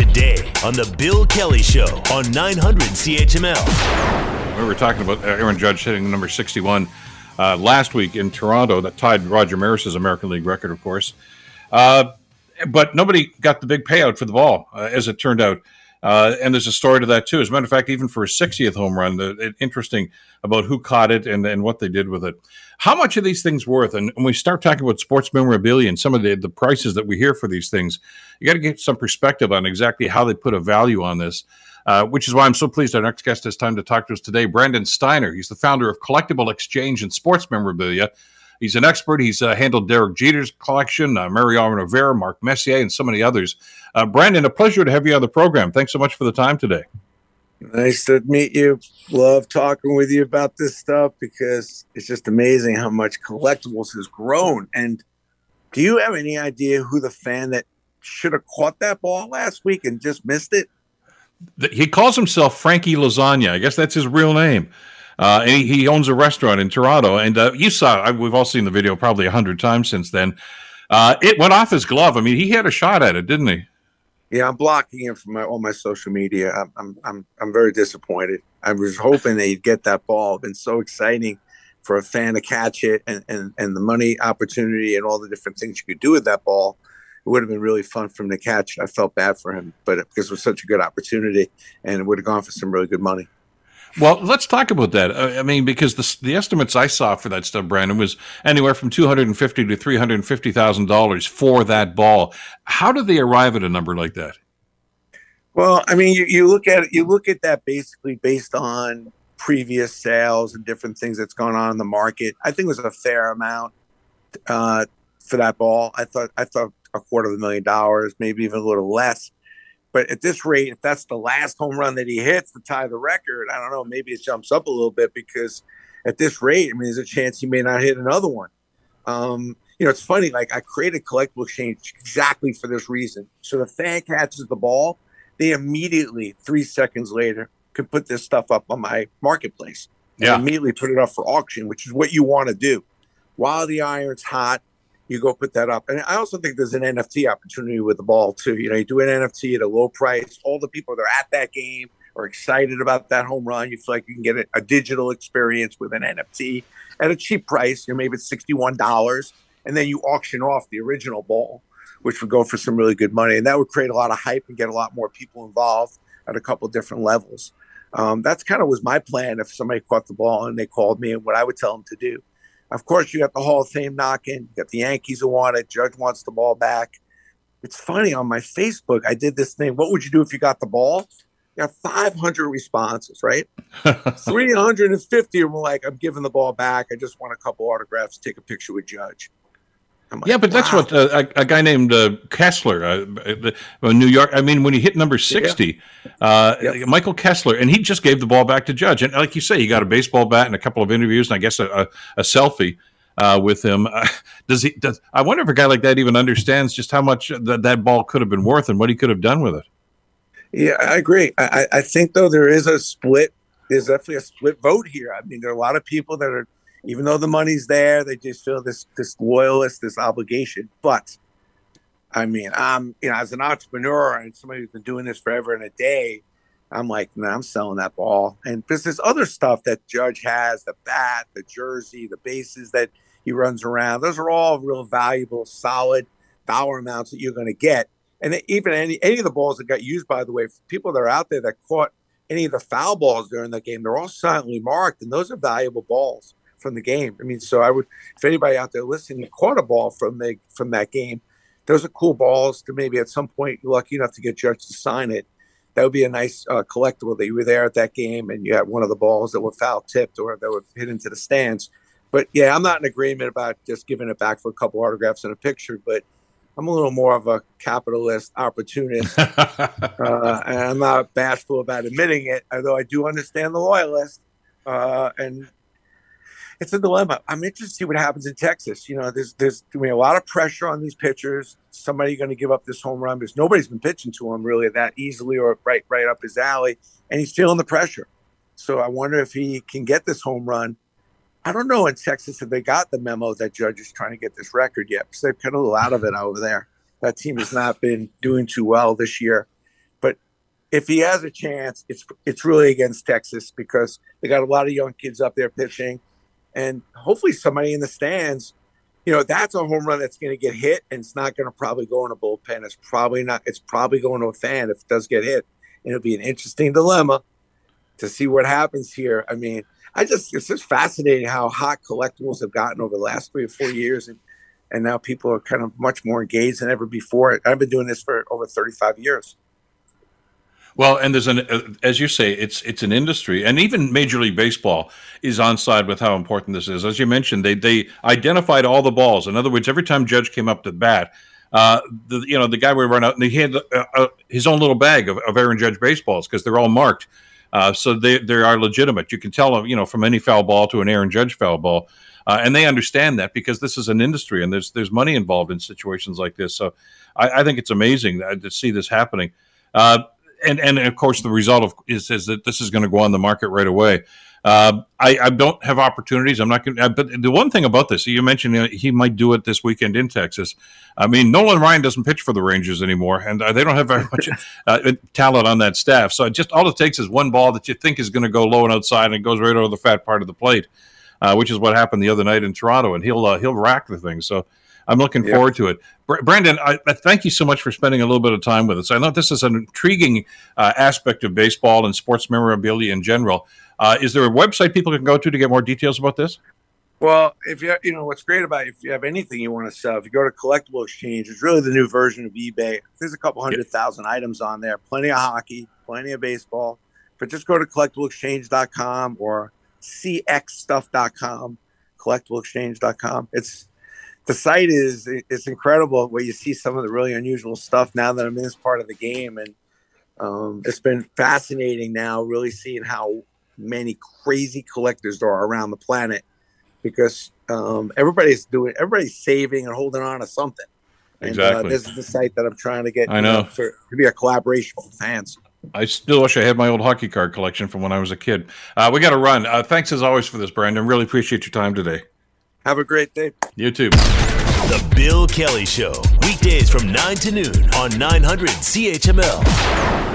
today on The Bill Kelly Show on 900 CHML. We were talking about Aaron Judge hitting number 61 uh, last week in Toronto that tied Roger Maris's American League record, of course. Uh, but nobody got the big payout for the ball, uh, as it turned out. Uh, and there's a story to that too. As a matter of fact, even for a 60th home run, the, interesting about who caught it and, and what they did with it. How much are these things worth? And when we start talking about sports memorabilia and some of the, the prices that we hear for these things, you got to get some perspective on exactly how they put a value on this. Uh, which is why I'm so pleased our next guest has time to talk to us today. Brandon Steiner. He's the founder of Collectible Exchange and Sports Memorabilia. He's an expert. He's uh, handled Derek Jeter's collection, uh, Mariano Rivera, Mark Messier, and so many others. Uh, Brandon, a pleasure to have you on the program. Thanks so much for the time today. Nice to meet you. Love talking with you about this stuff because it's just amazing how much collectibles has grown. And do you have any idea who the fan that should have caught that ball last week and just missed it? He calls himself Frankie Lasagna. I guess that's his real name. Uh, and he, he, owns a restaurant in Toronto. And uh, you saw, we've all seen the video probably a hundred times since then. Uh, it went off his glove. I mean, he had a shot at it, didn't he? Yeah, I'm blocking him from my, all my social media. I'm, I'm, I'm, I'm very disappointed. I was hoping he'd get that ball. It's been so exciting for a fan to catch it and, and, and the money opportunity and all the different things you could do with that ball. It would have been really fun for him to catch. I felt bad for him, but because it was such a good opportunity and it would have gone for some really good money. Well, let's talk about that. Uh, I mean, because the, the estimates I saw for that stuff, Brandon, was anywhere from two hundred and fifty to three hundred and fifty thousand dollars for that ball. How did they arrive at a number like that? Well, I mean, you, you look at you look at that basically based on previous sales and different things that's gone on in the market. I think it was a fair amount uh, for that ball. I thought I thought a quarter of a million dollars, maybe even a little less. But at this rate, if that's the last home run that he hits to tie the record, I don't know. Maybe it jumps up a little bit because at this rate, I mean, there's a chance he may not hit another one. Um, you know, it's funny. Like I created collectible exchange exactly for this reason. So the fan catches the ball, they immediately three seconds later can put this stuff up on my marketplace. Yeah. immediately put it up for auction, which is what you want to do while the iron's hot you go put that up. And I also think there's an NFT opportunity with the ball too. You know, you do an NFT at a low price. All the people that are at that game are excited about that home run. You feel like you can get a, a digital experience with an NFT at a cheap price. You know, maybe it's sixty-one dollars, and then you auction off the original ball, which would go for some really good money, and that would create a lot of hype and get a lot more people involved at a couple different levels. Um, that's kind of was my plan if somebody caught the ball and they called me and what I would tell them to do. Of course, you got the Hall of Fame knocking. You got the Yankees who want it. Judge wants the ball back. It's funny on my Facebook. I did this thing. What would you do if you got the ball? You got 500 responses, right? 350 were like, "I'm giving the ball back. I just want a couple autographs. Take a picture with Judge." Like, yeah, but wow. that's what uh, a, a, guy named uh, Kessler, uh, uh, New York. I mean, when he hit number sixty, uh, yep. Michael Kessler, and he just gave the ball back to Judge. And like you say, he got a baseball bat and a couple of interviews, and I guess a, a, a selfie uh, with him. does he? Does I wonder if a guy like that even understands just how much that that ball could have been worth and what he could have done with it? Yeah, I agree. I, I think though there is a split. There's definitely a split vote here. I mean, there are a lot of people that are even though the money's there, they just feel this this loyalist, this obligation. But I mean, I'm you know, as an entrepreneur and somebody who's been doing this forever and a day, I'm like, man, I'm selling that ball. And because there's other stuff that Judge has, the bat, the jersey, the bases that he runs around. Those are all real valuable, solid dollar amounts that you're going to get. And even any any of the balls that got used, by the way, people that are out there that caught any of the foul balls during the game, they're all silently marked, and those are valuable balls from the game. I mean, so I would, if anybody out there listening caught a ball from the from that game, those are cool balls to maybe at some point you're lucky enough to get Judge to sign it. That would be a nice uh, collectible that you were there at that game and you had one of the balls that were foul tipped or that were hit into the stands. But yeah, I'm not in agreement about just giving it back for a couple autographs and a picture, but I'm a little more of a capitalist opportunist, uh, and I'm not bashful about admitting it. Although I do understand the loyalist, uh, and it's a dilemma. I'm interested to see what happens in Texas. You know, there's there's be a lot of pressure on these pitchers. Somebody going to give up this home run because nobody's been pitching to him really that easily or right right up his alley, and he's feeling the pressure. So I wonder if he can get this home run. I don't know in Texas if they got the memo that Judge is trying to get this record yet because they've cut a little out of it over there. That team has not been doing too well this year. But if he has a chance, it's it's really against Texas because they got a lot of young kids up there pitching, and hopefully somebody in the stands, you know, that's a home run that's going to get hit, and it's not going to probably go in a bullpen. It's probably not. It's probably going to a fan if it does get hit. And it'll be an interesting dilemma to see what happens here. I mean, I just it's just fascinating how hot collectibles have gotten over the last three or four years, and and now people are kind of much more engaged than ever before. I've been doing this for over 35 years. Well, and there's an, as you say, it's it's an industry, and even Major League Baseball is on side with how important this is. As you mentioned, they they identified all the balls. In other words, every time Judge came up to bat, uh, the you know the guy would run out and he had uh, uh, his own little bag of, of Aaron Judge baseballs because they're all marked, uh, so they they are legitimate. You can tell them, you know, from any foul ball to an Aaron Judge foul ball. Uh, and they understand that because this is an industry and there's there's money involved in situations like this. So I, I think it's amazing to see this happening. Uh, and and of course the result of is is that this is going to go on the market right away. Uh, I, I, don't have opportunities. I'm not going. to But the one thing about this, you mentioned you know, he might do it this weekend in Texas. I mean, Nolan Ryan doesn't pitch for the Rangers anymore, and uh, they don't have very much uh, talent on that staff. So just all it takes is one ball that you think is going to go low and outside, and it goes right over the fat part of the plate, uh, which is what happened the other night in Toronto. And he'll uh, he'll rack the thing. So I'm looking yep. forward to it. Brandon, I, I, thank you so much for spending a little bit of time with us. I know this is an intriguing uh, aspect of baseball and sports memorabilia in general. Uh, is there a website people can go to to get more details about this? Well, if you you know what's great about it, if you have anything you want to sell, if you go to Collectible Exchange, it's really the new version of eBay. There's a couple hundred thousand items on there, plenty of hockey, plenty of baseball. But just go to collectibleexchange.com or cxstuff.com, collectibleexchange.com. It's the site is it's incredible where you see some of the really unusual stuff now that I'm in this part of the game, and um, it's been fascinating now, really seeing how many crazy collectors there are around the planet because um, everybody's doing, everybody's saving and holding on to something. And, exactly. Uh, this is the site that I'm trying to get. I know, know for, to be a collaboration with fans. I still wish I had my old hockey card collection from when I was a kid. Uh, we got to run. Uh, thanks as always for this, Brandon. Really appreciate your time today. Have a great day. You too. The Bill Kelly Show, weekdays from 9 to noon on 900 CHML.